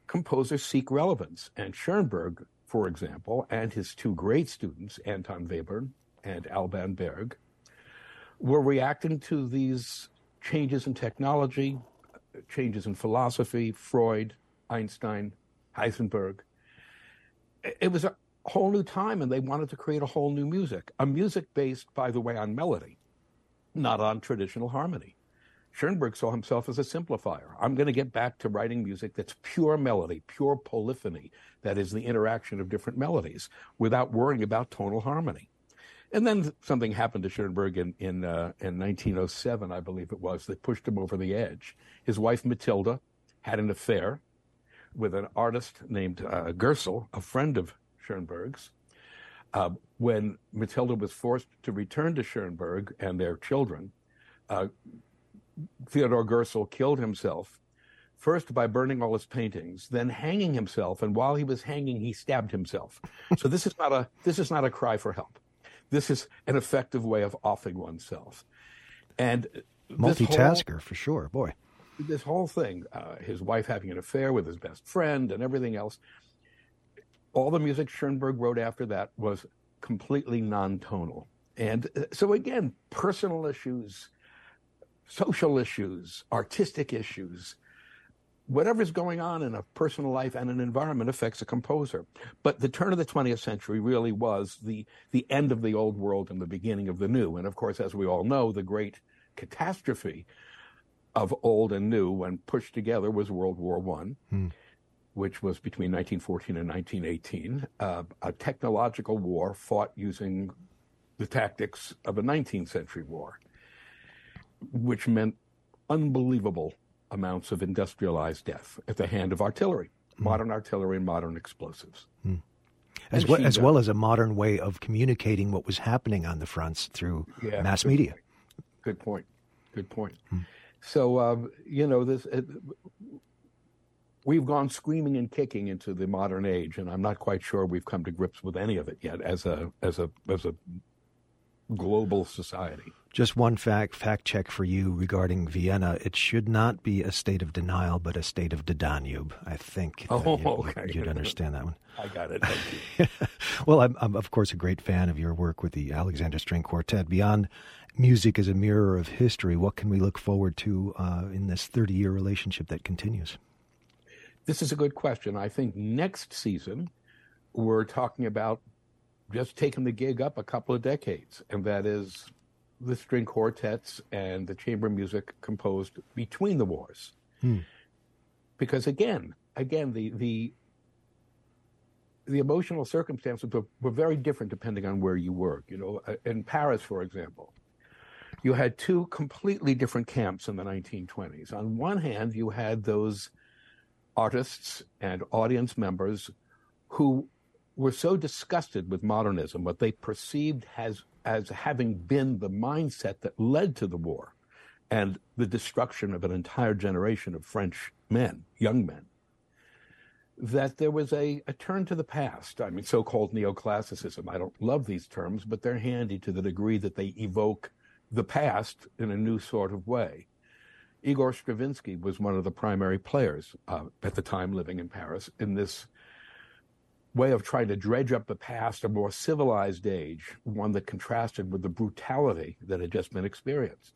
Composers seek relevance, and Schoenberg, for example, and his two great students, Anton Webern and Alban Berg, we're reacting to these changes in technology, changes in philosophy, Freud, Einstein, Heisenberg. It was a whole new time, and they wanted to create a whole new music, a music based, by the way, on melody, not on traditional harmony. Schoenberg saw himself as a simplifier. I'm going to get back to writing music that's pure melody, pure polyphony, that is the interaction of different melodies, without worrying about tonal harmony And then something happened to Schoenberg in in, uh, in 1907, I believe it was, that pushed him over the edge. His wife Matilda had an affair with an artist named uh, Gerstl, a friend of Schoenberg's. Uh, when Matilda was forced to return to Schoenberg and their children, uh, Theodore Gerstl killed himself first by burning all his paintings, then hanging himself, and while he was hanging, he stabbed himself. so this is not a this is not a cry for help. This is an effective way of offing oneself. And multitasker whole, for sure, boy. This whole thing, uh, his wife having an affair with his best friend, and everything else. All the music Schoenberg wrote after that was completely non-tonal. And uh, so again, personal issues, social issues, artistic issues, whatever's going on in a personal life and an environment affects a composer. But the turn of the 20th century really was the, the end of the old world and the beginning of the new. And of course, as we all know, the great catastrophe of old and new when pushed together was World War One. Hmm. Which was between 1914 and 1918, uh, a technological war fought using the tactics of a 19th century war, which meant unbelievable amounts of industrialized death at the hand of artillery, mm. modern artillery and modern explosives. Mm. As, well, as well as a modern way of communicating what was happening on the fronts through yeah, mass good media. Point. Good point. Good point. Mm. So, um, you know, this. Uh, we've gone screaming and kicking into the modern age, and I'm not quite sure we've come to grips with any of it yet as a as a as a global society. Just one fact fact check for you regarding Vienna. It should not be a state of denial, but a state of the Danube. I think oh, you, okay. you'd understand that one. I got it. Thank you. well, I'm, I'm, of course a great fan of your work with the Alexander String Quartet. Beyond music as a mirror of history, what can we look forward to uh, in this 30 year relationship that continues? This is a good question. I think next season we're talking about just taking the gig up a couple of decades, and that is the string quartets and the chamber music composed between the wars. Hmm. Because again, again, the the the emotional circumstances were, were, very different depending on where you were. You know, uh, in Paris, for example, you had two completely different camps in the 1920s. On one hand, you had those artists and audience members who were so disgusted with modernism, what they perceived as, as having been the mindset that led to the war and the destruction of an entire generation of French men, young men, that there was a, a turn to the past. I mean, so called neoclassicism. I don't love these terms, but they're handy to the degree that they evoke the past in a new sort of way. Igor Stravinsky was one of the primary players uh, at the time living in Paris in this way of trying to dredge up the past, a more civilized age, one that contrasted with the brutality that had just been experienced.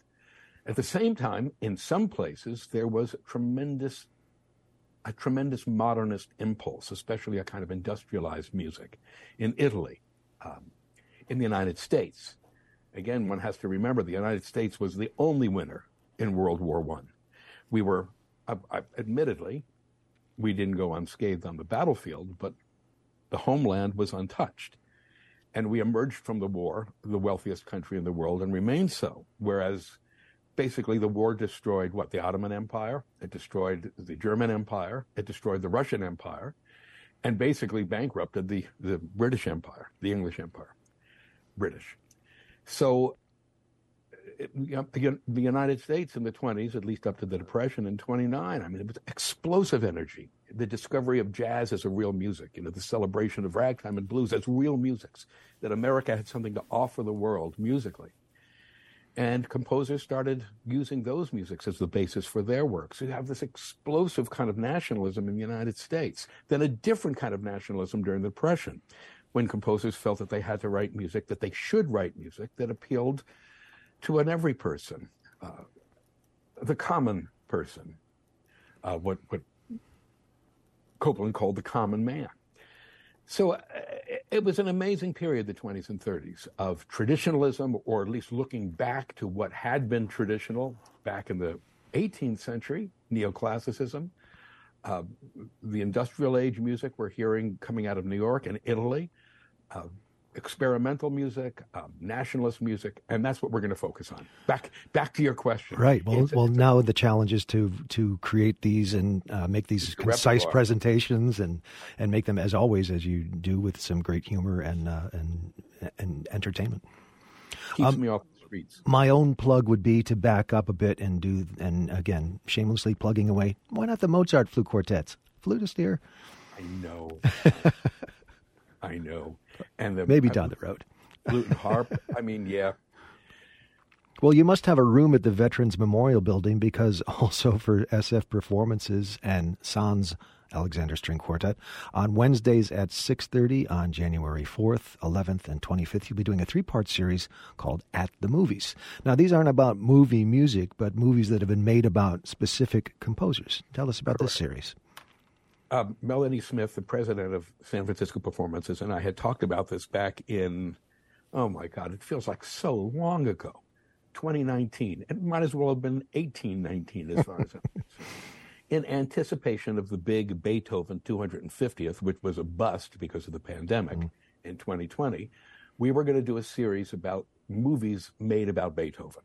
At the same time, in some places, there was tremendous, a tremendous modernist impulse, especially a kind of industrialized music in Italy, um, in the United States. Again, one has to remember the United States was the only winner in World War One. We were, uh, admittedly, we didn't go unscathed on the battlefield, but the homeland was untouched. And we emerged from the war, the wealthiest country in the world, and remained so. Whereas basically the war destroyed what? The Ottoman Empire, it destroyed the German Empire, it destroyed the Russian Empire, and basically bankrupted the, the British Empire, the English Empire. British. So the United States in the 20s, at least up to the Depression in 29, I mean, it was explosive energy. The discovery of jazz as a real music, you know, the celebration of ragtime and blues as real musics, that America had something to offer the world musically. And composers started using those musics as the basis for their work. So you have this explosive kind of nationalism in the United States. Then a different kind of nationalism during the Depression, when composers felt that they had to write music, that they should write music that appealed to an every person, uh, the common person, uh, what, what Copland called the common man. So uh, it was an amazing period, the 20s and 30s, of traditionalism, or at least looking back to what had been traditional back in the 18th century, neoclassicism, uh, the industrial age music we're hearing coming out of New York and Italy, uh, experimental music, um, nationalist music, and that's what we're going to focus on. Back back to your question. Right. Well, It's- well, now the challenge is to to create these and uh, make these concise repertoire. presentations and and make them as always as you do with some great humor and uh, and and entertainment. keeps Um, me off the streets. My own plug would be to back up a bit and do and again shamelessly plugging away. Why not the Mozart flute quartets? Flutist here. I know. And the Maybe down the road. Flute and harp. I mean, yeah. Well, you must have a room at the Veterans Memorial Building because also for SF performances and Sans Alexander String Quartet on Wednesdays at 6:30 on January 4th, 11th, and 25th. You'll be doing a three-part series called At the Movies. Now, these aren't about movie music, but movies that have been made about specific composers. Tell us about this series. Um, Melanie Smith, the president of San Francisco Performances, and I had talked about this back in, oh my God, it feels like so long ago, 2019. It might as well have been 1819 as far as I'm concerned. In anticipation of the big Beethoven 250th, which was a bust because of the pandemic in 2020, we were going to do a series about movies made about Beethoven.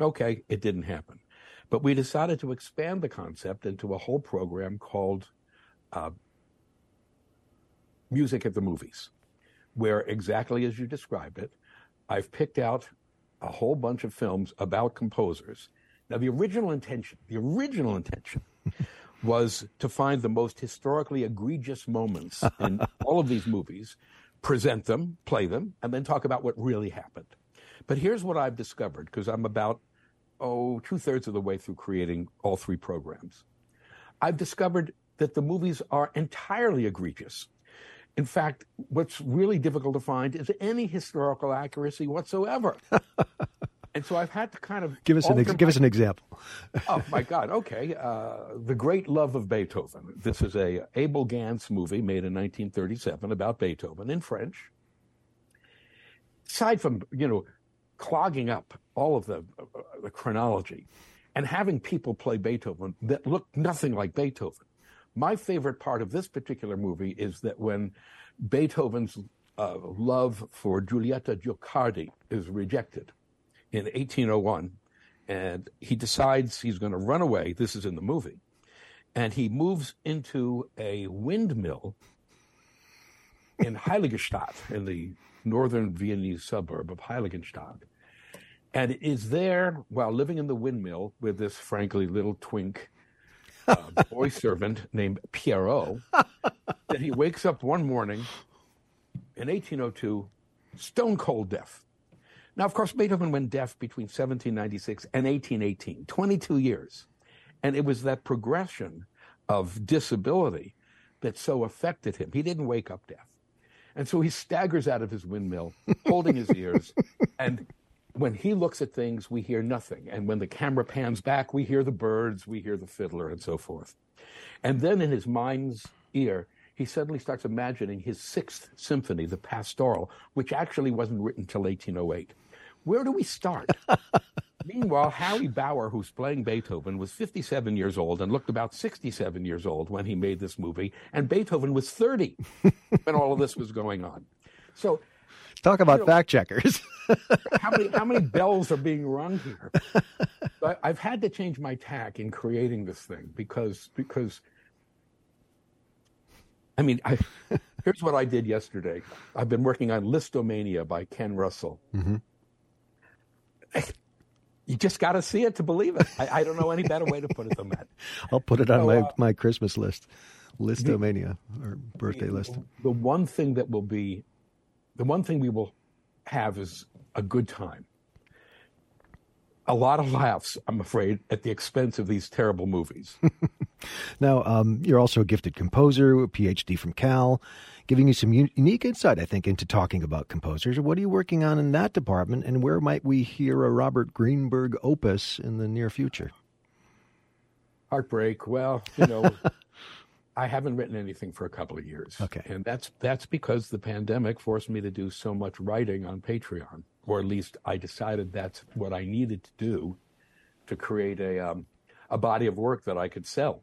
Okay, it didn't happen. But we decided to expand the concept into a whole program called uh, Music at the Movies, where exactly as you described it, I've picked out a whole bunch of films about composers. Now, the original intention, the original intention was to find the most historically egregious moments in all of these movies, present them, play them, and then talk about what really happened. But here's what I've discovered because I'm about, oh, two thirds of the way through creating all three programs. I've discovered that the movies are entirely egregious. In fact, what's really difficult to find is any historical accuracy whatsoever. and so I've had to kind of Give us an ex- alter give us an example. oh my God! Okay, uh, the Great Love of Beethoven. This is a Abel Gance movie made in 1937 about Beethoven in French. Aside from you know clogging up all of the, uh, the chronology and having people play Beethoven that look nothing like Beethoven, my favorite part of this particular movie is that when Beethoven's uh, love for Giulietta Guicciardi is rejected in 1801, and he decides he's going to run away. This is in the movie. And he moves into a windmill in Heiligenstadt, in the northern Viennese suburb of Heiligenstadt. And is there while living in the windmill with this frankly little twink uh, boy servant named Pierrot that he wakes up one morning in 1802, stone cold deaf. Now, of course, Beethoven went deaf between 1796 and 1818, 22 years. And it was that progression of disability that so affected him. He didn't wake up deaf. And so he staggers out of his windmill, holding his ears. And when he looks at things, we hear nothing. And when the camera pans back, we hear the birds, we hear the fiddler, and so forth. And then in his mind's ear, he suddenly starts imagining his sixth symphony, the Pastoral, which actually wasn't written till 1808. Where do we start? Meanwhile, Harry Baur, who's playing Beethoven, was 57 years old and looked about 67 years old when he made this movie, and Beethoven was 30 when all of this was going on. So, Talk about know- fact checkers. how many how many bells are being rung here? I, I've had to change my tack in creating this thing because because I mean, I, here's what I did yesterday. I've been working on Lisztomania by Ken Russell. Mhm. You just got to see it to believe it. I, I don't know any better way to put it than that. I'll put it on So, my, uh, my Christmas list, Lisztomania or birthday list. The one thing that will be, the one thing we will have is a good time. A lot of laughs, I'm afraid, at the expense of these terrible movies. Now, um, you're also a gifted composer, a PhD from Cal, giving you some unique insight, I think, into talking about composers. What are you working on in that department, and where might we hear a Robert Greenberg opus in the near future? Heartbreak. Well, you know, I haven't written anything for a couple of years. Okay. And that's that's because the pandemic forced me to do so much writing on Patreon, or at least I decided that's what I needed to do to create a um, a body of work that I could sell.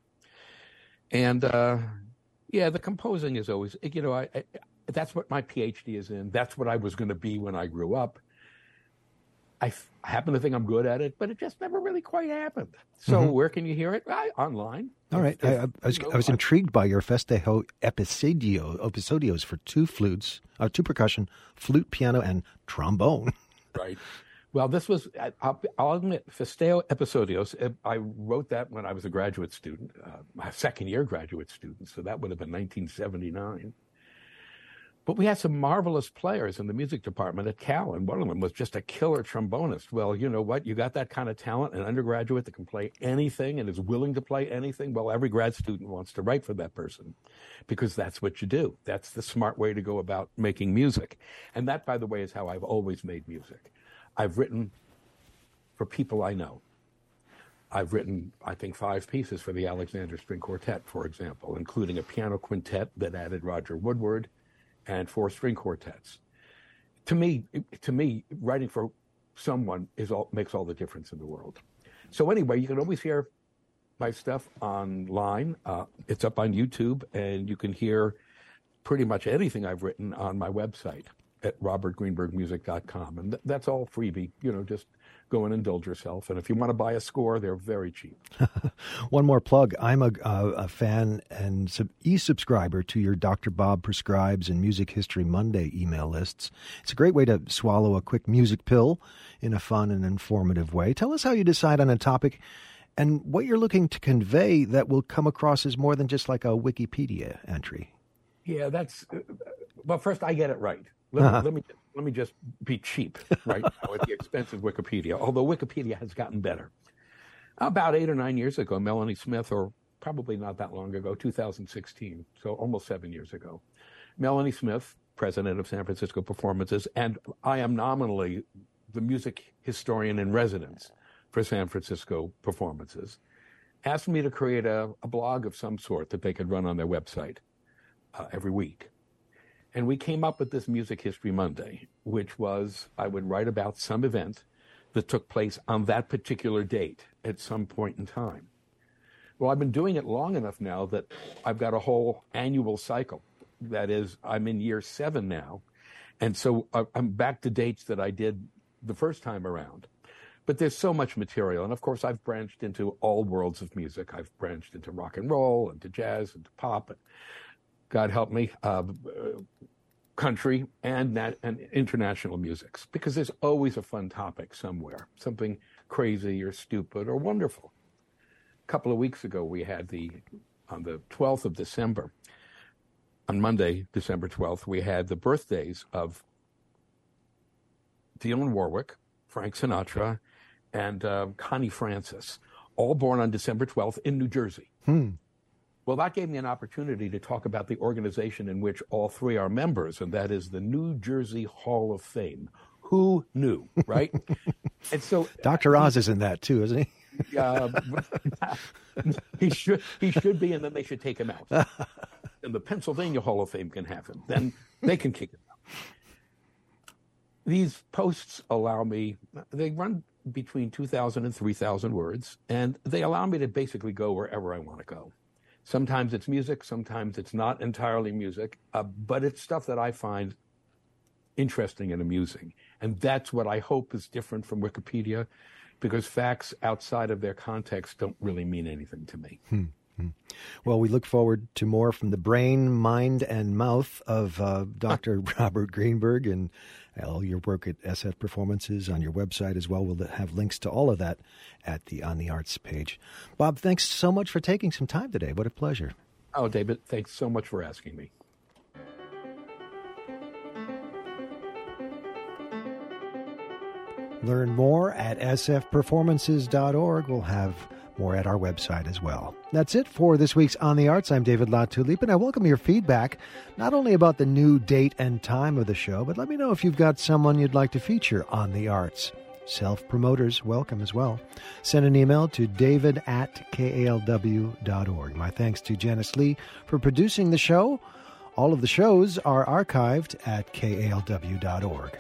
And uh, yeah, the composing is always, you know, I, I that's what my PhD is in. That's what I was going to be when I grew up. I, f- I happen to think I'm good at it, but it just never really quite happened. So Mhm. where can you hear it? I, online. All right. I, I, I was, you know, I was intrigued by your festejo episodio, episodios for two flutes, uh, two percussion, flute, piano, and trombone. Right. Well, this was, I'll, I'll admit, Festeo Episodios, uh, I wrote that when I was a graduate student, uh, my second year graduate student. So that would have been 1979. But we had some marvelous players in the music department at Cal, and one of them was just a killer trombonist. Well, you know what? You got that kind of talent, an undergraduate that can play anything and is willing to play anything. Well, every grad student wants to write for that person because that's what you do. That's the smart way to go about making music. And that, by the way, is how I've always made music. I've written for people I know. I've written, I think, five pieces for the Alexander String Quartet, for example, including a piano quintet that added Roger Woodward and four string quartets. To me, to me, writing for someone is all makes all the difference in the world. So anyway, you can always hear my stuff online. Uh, it's up on YouTube, and you can hear pretty much anything I've written on my website at robertgreenbergmusic.com. And th- that's all freebie. You know, just go and indulge yourself. And if you want to buy a score, they're very cheap. One more plug. I'm a, a, a fan and sub, e-subscriber to your Dr. Bob Prescribes and Music History Monday email lists. It's a great way to swallow a quick music pill in a fun and informative way. Tell us how you decide on a topic and what you're looking to convey that will come across as more than just like a Wikipedia entry. Yeah, that's uh, well. First, I get it right. Let, Uh-huh. let me let me just be cheap right now at the expense of Wikipedia. Although Wikipedia has gotten better. About eight or nine years ago, Melanie Smith, or probably not that long ago, 2016, so almost seven years ago, Melanie Smith, president of San Francisco Performances, and I am nominally the music historian in residence for San Francisco Performances, asked me to create a, a blog of some sort that they could run on their website uh, every week. And we came up with this Music History Monday, which was I would write about some event that took place on that particular date at some point in time. Well, I've been doing it long enough now that I've got a whole annual cycle. That is, I'm in year seven now. And so I- I'm back to dates that I did the first time around. But there's so much material. And of course, I've branched into all worlds of music. I've branched into rock and roll, into jazz, into pop, God help me, uh, country and nat- and international musics because there's always a fun topic somewhere, something crazy or stupid or wonderful. A couple of weeks ago, we had the on the 12th of December, on Monday, December 12th, we had the birthdays of Dionne Warwick, Frank Sinatra, and uh, Connie Francis, all born on December 12th in New Jersey. Hmm. Well, that gave me an opportunity to talk about the organization in which all three are members, and that is the New Jersey Hall of Fame. Who knew, right? and so Dr. Oz is in that too, isn't he? uh, he should he should be, and then they should take him out. and the Pennsylvania Hall of Fame can have him. Then they can kick him out. These posts allow me. They run between two thousand and three thousand words, and they allow me to basically go wherever I want to go. Sometimes it's music, sometimes it's not entirely music, uh, but it's stuff that I find interesting and amusing. And that's what I hope is different from Wikipedia, because facts outside of their context don't really mean anything to me. Hmm. Hmm. Well, we look forward to more from the brain, mind, and mouth of uh, Dr. Robert Greenberg and all your work at SF Performances on your website as well. We'll have links to all of that at the On the Arts page. Bob, thanks so much for taking some time today. What a pleasure. Oh, David, thanks so much for asking me. Learn more at sfperformances.org. We'll have more at our website as well. That's it for this week's On the Arts. I'm David Latulippe, and I welcome your feedback, not only about the new date and time of the show, but let me know if you've got someone you'd like to feature on the arts. Self promoters welcome as well. Send an email to david at kalw.org. My thanks to Janice Lee for producing the show. All of the shows are archived at kalw.org.